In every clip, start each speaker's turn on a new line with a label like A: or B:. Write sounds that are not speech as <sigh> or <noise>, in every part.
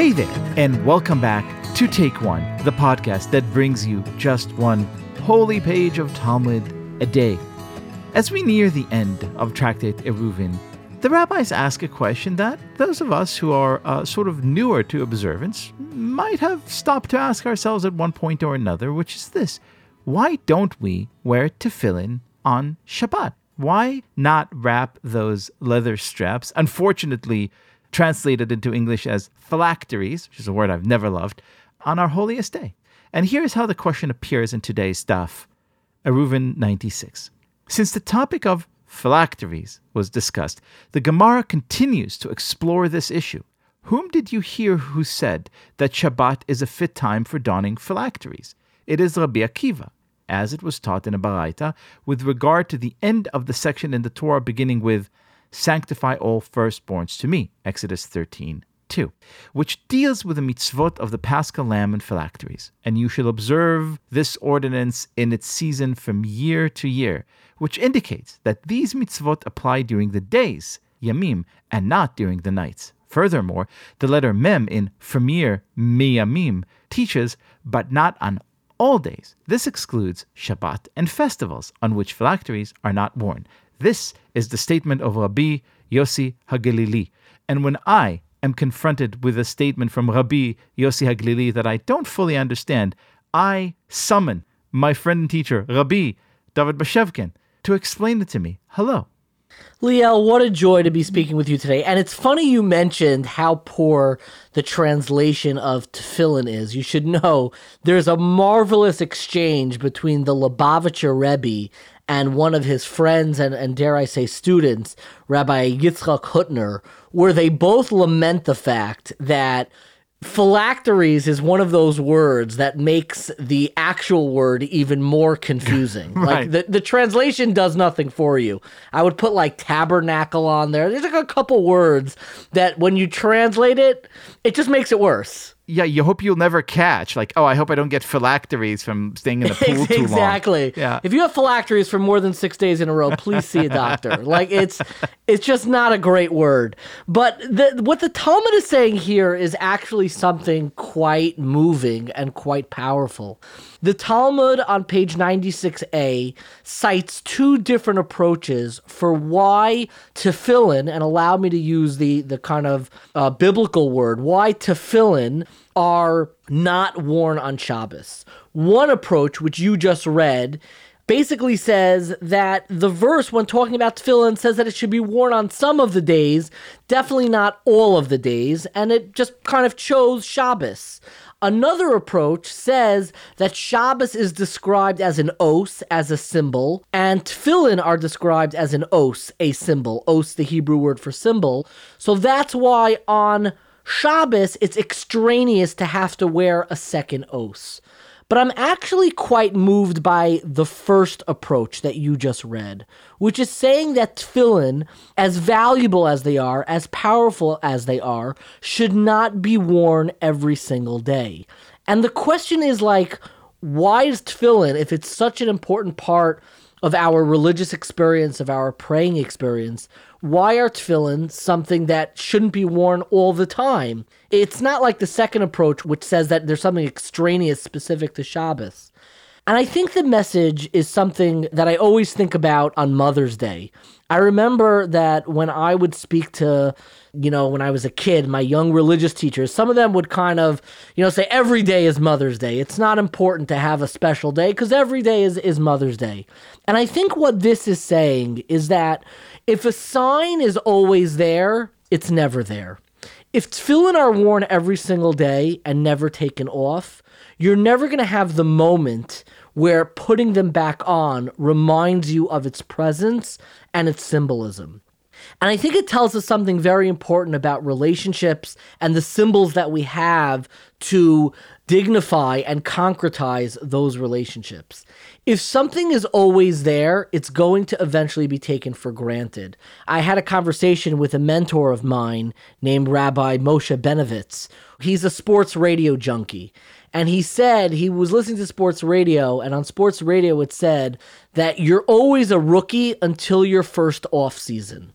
A: Hey there, and welcome back to Take One, the podcast that brings you just one holy page of Talmud a day. As we near the end of Tractate Eruvin, the rabbis ask a question that those of us who are uh, sort of newer to observance might have stopped to ask ourselves at one point or another, which is this why don't we wear tefillin on Shabbat? Why not wrap those leather straps? Unfortunately, translated into English as phylacteries, which is a word I've never loved, on our holiest day. And here's how the question appears in today's daf, Eruvin 96. Since the topic of phylacteries was discussed, the Gemara continues to explore this issue. Whom did you hear who said that Shabbat is a fit time for donning phylacteries? It is Rabbi Akiva, as it was taught in a Baraita, with regard to the end of the section in the Torah beginning with Sanctify all firstborns to me, Exodus 13, 2, which deals with the mitzvot of the paschal lamb and phylacteries. And you shall observe this ordinance in its season from year to year, which indicates that these mitzvot apply during the days, yamim, and not during the nights. Furthermore, the letter mem in from year, miyamim, teaches, but not on all days. This excludes Shabbat and festivals on which phylacteries are not worn. This is the statement of Rabbi Yossi Hagalili. And when I am confronted with a statement from Rabbi Yossi Hagalili that I don't fully understand, I summon my friend and teacher, Rabbi David Bashevkin, to explain it to me. Hello.
B: Liel, what a joy to be speaking with you today. And it's funny you mentioned how poor the translation of tefillin is. You should know there's a marvelous exchange between the Lubavitcher Rebbe and one of his friends and, and dare I say students, Rabbi Yitzchak Hutner, where they both lament the fact that phylacteries is one of those words that makes the actual word even more confusing. <laughs>
A: Right.
B: Like the, the translation does nothing for you. I would put like tabernacle on there. There's like a couple words that when you translate it, it just makes it worse.
A: Yeah, you hope you'll never catch. Like, oh, I hope I don't get phylacteries from staying in the <laughs> pool too long.
B: exactly.
A: Yeah.
B: If you have phylacteries for more than six days in a row, please see a doctor. <laughs> like it's it's just not a great word. But the, what the Talmud is saying here is actually something quite moving and quite powerful. The Talmud on page 96a cites two different approaches for why tefillin, and allow me to use the, the kind of uh, biblical word, why tefillin are not worn on Shabbos. One approach, which you just read, basically says that the verse, when talking about tefillin, says that it should be worn on some of the days, definitely not all of the days, and it just kind of chose Shabbos. Another approach says that Shabbos is described as an os, as a symbol, and tefillin are described as an os, a symbol. Os, the Hebrew word for symbol. So that's why on Shabbos, it's extraneous to have to wear a second os. But I'm actually quite moved by the first approach that you just read, which is saying that tefillin, as valuable as they are, as powerful as they are, should not be worn every single day. And the question is like, why is tefillin, if it's such an important part of our religious experience, of our praying experience, why are tefillin something that shouldn't be worn all the time? It's not like the second approach, which says that there's something extraneous specific to Shabbos. And I think the message is something that I always think about on Mother's Day. I remember that when I would speak to, you know, when I was a kid, my young religious teachers, some of them would kind of, you know, say every day is Mother's Day. It's not important to have a special day because every day is, is Mother's Day. And I think what this is saying is that if a sign is always there, it's never there. If tefillin are worn every single day and never taken off, you're never going to have the moment where putting them back on reminds you of its presence and its symbolism. And I think it tells us something very important about relationships and the symbols that we have to dignify and concretize those relationships. If something is always there, it's going to eventually be taken for granted. I had a conversation with a mentor of mine named Rabbi Moshe Benovitz. He's a sports radio junkie. And he said he was listening to sports radio, and on sports radio it said that you're always a rookie until your first off season.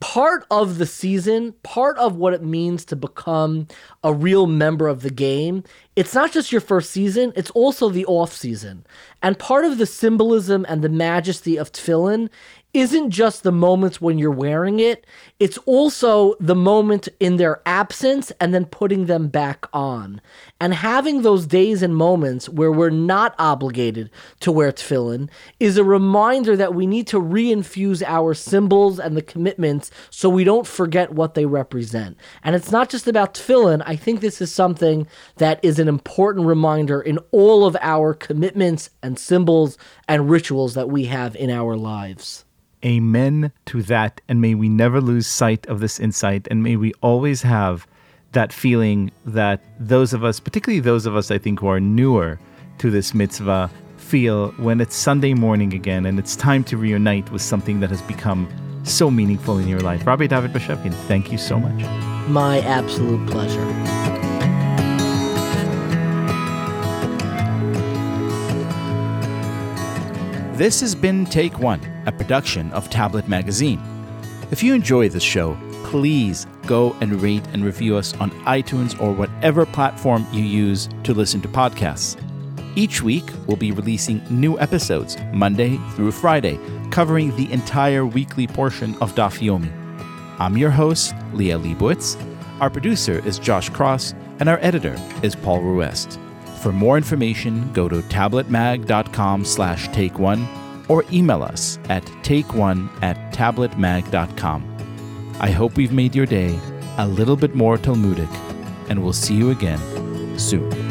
B: part of the season, part of what it means to become a real member of the game, it's not just your first season, it's also the off season. And part of the symbolism and the majesty of tefillin isn't just the moments when you're wearing it, it's also the moment in their absence and then putting them back on. And having those days and moments where we're not obligated to wear tefillin is a reminder that we need to reinfuse our symbols and the commitments so we don't forget what they represent. And it's not just about tefillin, I think this is something that is an important reminder in all of our commitments and symbols and rituals that we have in our lives.
A: Amen to that. And may we never lose sight of this insight. And may we always have that feeling that those of us, particularly those of us, I think, who are newer to this mitzvah, feel when it's Sunday morning again and it's time to reunite with something that has become so meaningful in your life. Rabbi David Bashevkin, thank you so much.
B: My absolute pleasure.
A: This has been Take One, a production of Tablet Magazine. If you enjoy this show, please go and rate and review us on iTunes or whatever platform you use to listen to podcasts. Each week, we'll be releasing new episodes, Monday through Friday, covering the entire weekly portion of Daf Yomi. I'm your host, Liel Leibovitz. Our producer is Josh Cross, and our editor is Paul Ruest. For more information, go to tabletmag.com slash take one or email us at takeone at tabletmag.com. I hope we've made your day a little bit more Talmudic, and we'll see you again soon.